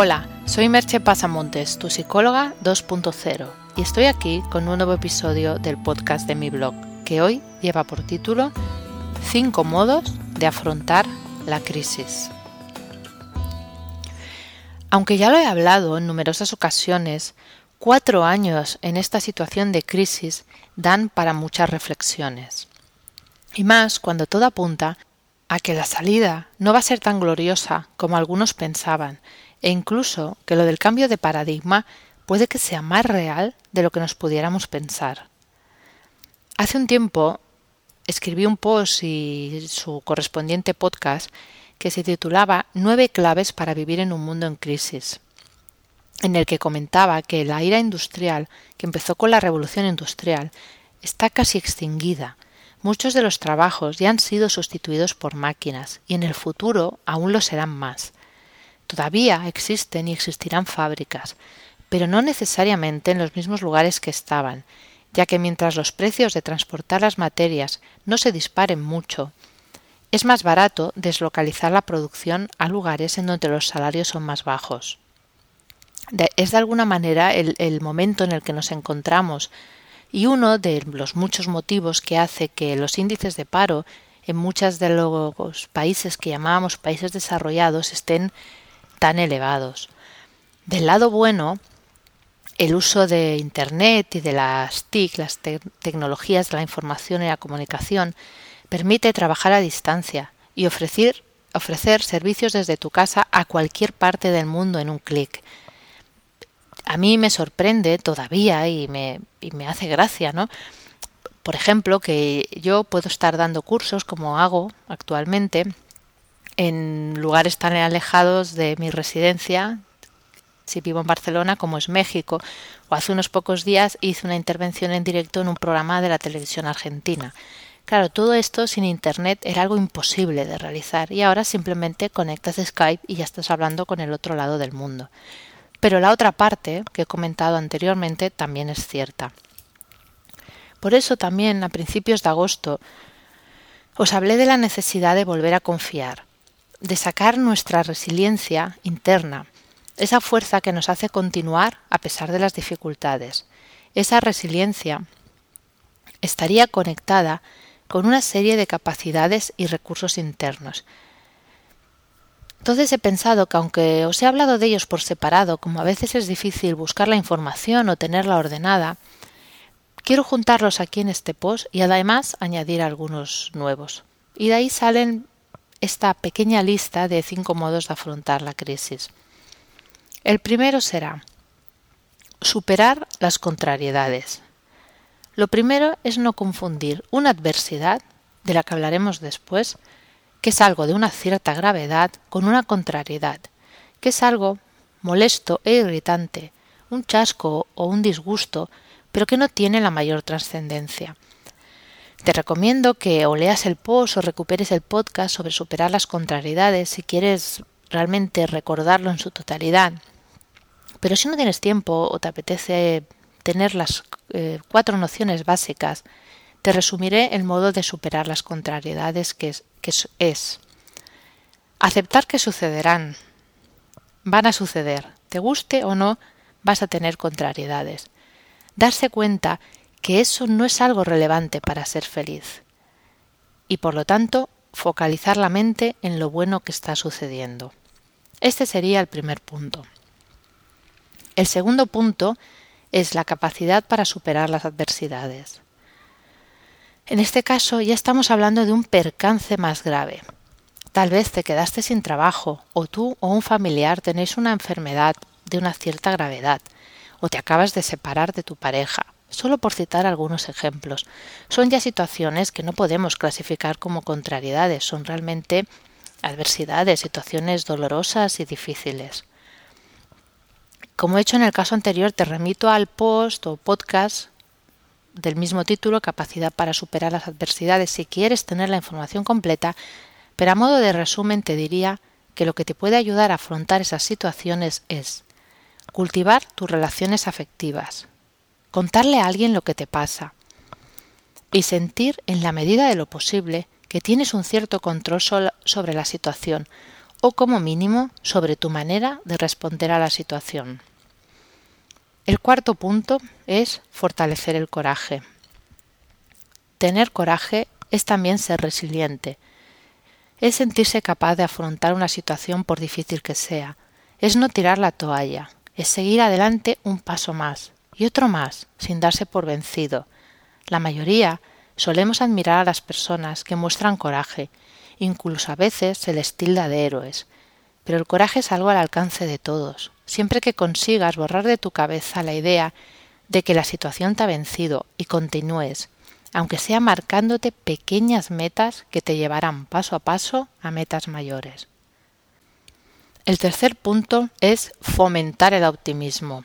Hola, soy Merche Pasamontes, tu psicóloga 2.0, y estoy aquí con un nuevo episodio del podcast de mi blog, que hoy lleva por título 5 modos de afrontar la crisis. Aunque ya lo he hablado en numerosas ocasiones, cuatro años en esta situación de crisis dan para muchas reflexiones. Y más cuando todo apunta a que la salida no va a ser tan gloriosa como algunos pensaban, e incluso que lo del cambio de paradigma puede que sea más real de lo que nos pudiéramos pensar. Hace un tiempo escribí un post y su correspondiente podcast que se titulaba Nueve claves para vivir en un mundo en crisis, en el que comentaba que la era industrial, que empezó con la revolución industrial, está casi extinguida. Muchos de los trabajos ya han sido sustituidos por máquinas y en el futuro aún lo serán más. Todavía existen y existirán fábricas, pero no necesariamente en los mismos lugares que estaban, ya que mientras los precios de transportar las materias no se disparen mucho, es más barato deslocalizar la producción a lugares en donde los salarios son más bajos. es de alguna manera el, el momento en el que nos encontramos y uno de los muchos motivos que hace que los índices de paro en muchos de los países que llamábamos países desarrollados estén tan elevados. Del lado bueno, el uso de Internet y de las TIC, las tecnologías de la información y la comunicación, permite trabajar a distancia y ofrecer, ofrecer servicios desde tu casa a cualquier parte del mundo en un clic. A mí me sorprende todavía y me, y me hace gracia, ¿no? Por ejemplo, que yo puedo estar dando cursos como hago actualmente en lugares tan alejados de mi residencia, si vivo en Barcelona, como es México, o hace unos pocos días hice una intervención en directo en un programa de la televisión argentina. Claro, todo esto sin Internet era algo imposible de realizar y ahora simplemente conectas Skype y ya estás hablando con el otro lado del mundo. Pero la otra parte que he comentado anteriormente también es cierta. Por eso también a principios de agosto os hablé de la necesidad de volver a confiar, de sacar nuestra resiliencia interna, esa fuerza que nos hace continuar a pesar de las dificultades. Esa resiliencia estaría conectada con una serie de capacidades y recursos internos. Entonces he pensado que aunque os he hablado de ellos por separado, como a veces es difícil buscar la información o tenerla ordenada, quiero juntarlos aquí en este post y además añadir algunos nuevos. Y de ahí salen esta pequeña lista de cinco modos de afrontar la crisis. El primero será superar las contrariedades. Lo primero es no confundir una adversidad, de la que hablaremos después, que es algo de una cierta gravedad, con una contrariedad, que es algo molesto e irritante, un chasco o un disgusto, pero que no tiene la mayor trascendencia. Te recomiendo que o leas el post o recuperes el podcast sobre superar las contrariedades si quieres realmente recordarlo en su totalidad. Pero si no tienes tiempo o te apetece tener las eh, cuatro nociones básicas, te resumiré el modo de superar las contrariedades que que es aceptar que sucederán. Van a suceder. Te guste o no, vas a tener contrariedades. Darse cuenta que eso no es algo relevante para ser feliz. Y por lo tanto, focalizar la mente en lo bueno que está sucediendo. Este sería el primer punto. El segundo punto es la capacidad para superar las adversidades. En este caso ya estamos hablando de un percance más grave. Tal vez te quedaste sin trabajo, o tú o un familiar tenéis una enfermedad de una cierta gravedad, o te acabas de separar de tu pareja, solo por citar algunos ejemplos. Son ya situaciones que no podemos clasificar como contrariedades, son realmente adversidades, situaciones dolorosas y difíciles. Como he hecho en el caso anterior, te remito al post o podcast del mismo título, Capacidad para superar las adversidades, si quieres tener la información completa, pero a modo de resumen te diría que lo que te puede ayudar a afrontar esas situaciones es cultivar tus relaciones afectivas, contarle a alguien lo que te pasa y sentir en la medida de lo posible que tienes un cierto control sobre la situación o como mínimo sobre tu manera de responder a la situación. El cuarto punto es fortalecer el coraje. Tener coraje es también ser resiliente. Es sentirse capaz de afrontar una situación por difícil que sea. Es no tirar la toalla. Es seguir adelante un paso más y otro más sin darse por vencido. La mayoría solemos admirar a las personas que muestran coraje Incluso a veces se les tilda de héroes. Pero el coraje es algo al alcance de todos. Siempre que consigas borrar de tu cabeza la idea de que la situación te ha vencido y continúes, aunque sea marcándote pequeñas metas que te llevarán paso a paso a metas mayores. El tercer punto es fomentar el optimismo.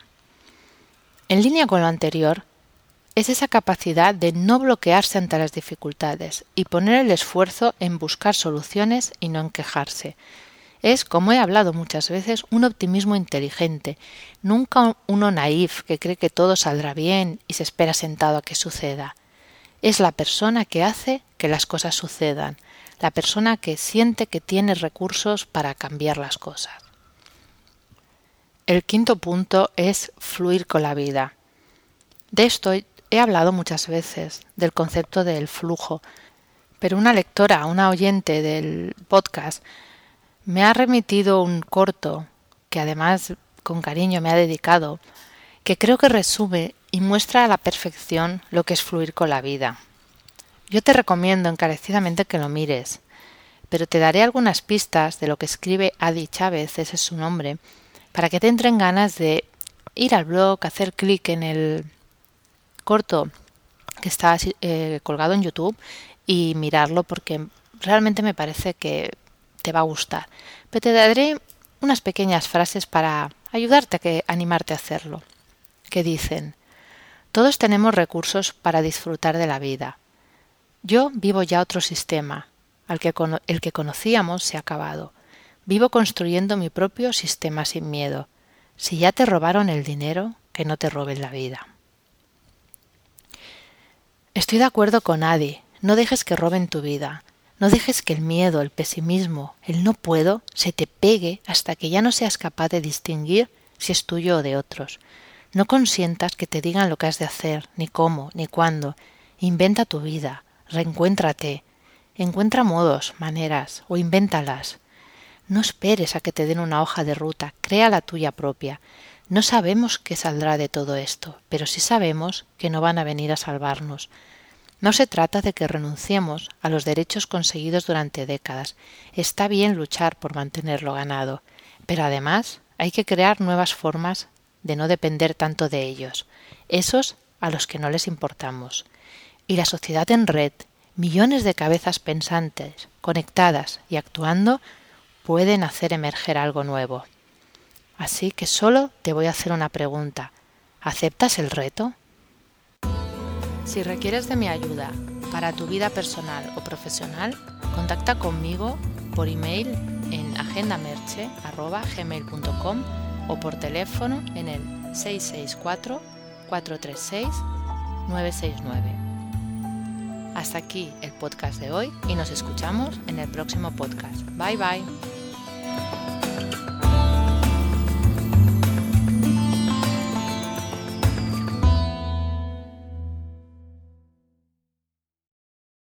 En línea con lo anterior, es esa capacidad de no bloquearse ante las dificultades y poner el esfuerzo en buscar soluciones y no en quejarse. Es, como he hablado muchas veces, un optimismo inteligente, nunca uno naif que cree que todo saldrá bien y se espera sentado a que suceda. Es la persona que hace que las cosas sucedan, la persona que siente que tiene recursos para cambiar las cosas. El quinto punto es fluir con la vida. De esto He hablado muchas veces del concepto del flujo, pero una lectora, una oyente del podcast, me ha remitido un corto que además con cariño me ha dedicado, que creo que resume y muestra a la perfección lo que es fluir con la vida. Yo te recomiendo encarecidamente que lo mires, pero te daré algunas pistas de lo que escribe Adi Chávez, ese es su nombre, para que te entren ganas de ir al blog, hacer clic en el corto que está eh, colgado en YouTube y mirarlo porque realmente me parece que te va a gustar. Pero te daré unas pequeñas frases para ayudarte a que animarte a hacerlo. Que dicen: Todos tenemos recursos para disfrutar de la vida. Yo vivo ya otro sistema, al que el que conocíamos se ha acabado. Vivo construyendo mi propio sistema sin miedo. Si ya te robaron el dinero, que no te roben la vida. Estoy de acuerdo con Adi. No dejes que roben tu vida. No dejes que el miedo, el pesimismo, el no puedo se te pegue hasta que ya no seas capaz de distinguir si es tuyo o de otros. No consientas que te digan lo que has de hacer, ni cómo, ni cuándo. Inventa tu vida, reencuéntrate. Encuentra modos, maneras, o invéntalas. No esperes a que te den una hoja de ruta, crea la tuya propia. No sabemos qué saldrá de todo esto, pero sí sabemos que no van a venir a salvarnos. No se trata de que renunciemos a los derechos conseguidos durante décadas. Está bien luchar por mantener lo ganado, pero además hay que crear nuevas formas de no depender tanto de ellos, esos a los que no les importamos. Y la sociedad en red, millones de cabezas pensantes, conectadas y actuando, pueden hacer emerger algo nuevo. Así que solo te voy a hacer una pregunta. ¿Aceptas el reto? Si requieres de mi ayuda para tu vida personal o profesional, contacta conmigo por email en agendamerche.gmail.com o por teléfono en el 664-436-969. Hasta aquí el podcast de hoy y nos escuchamos en el próximo podcast. Bye bye.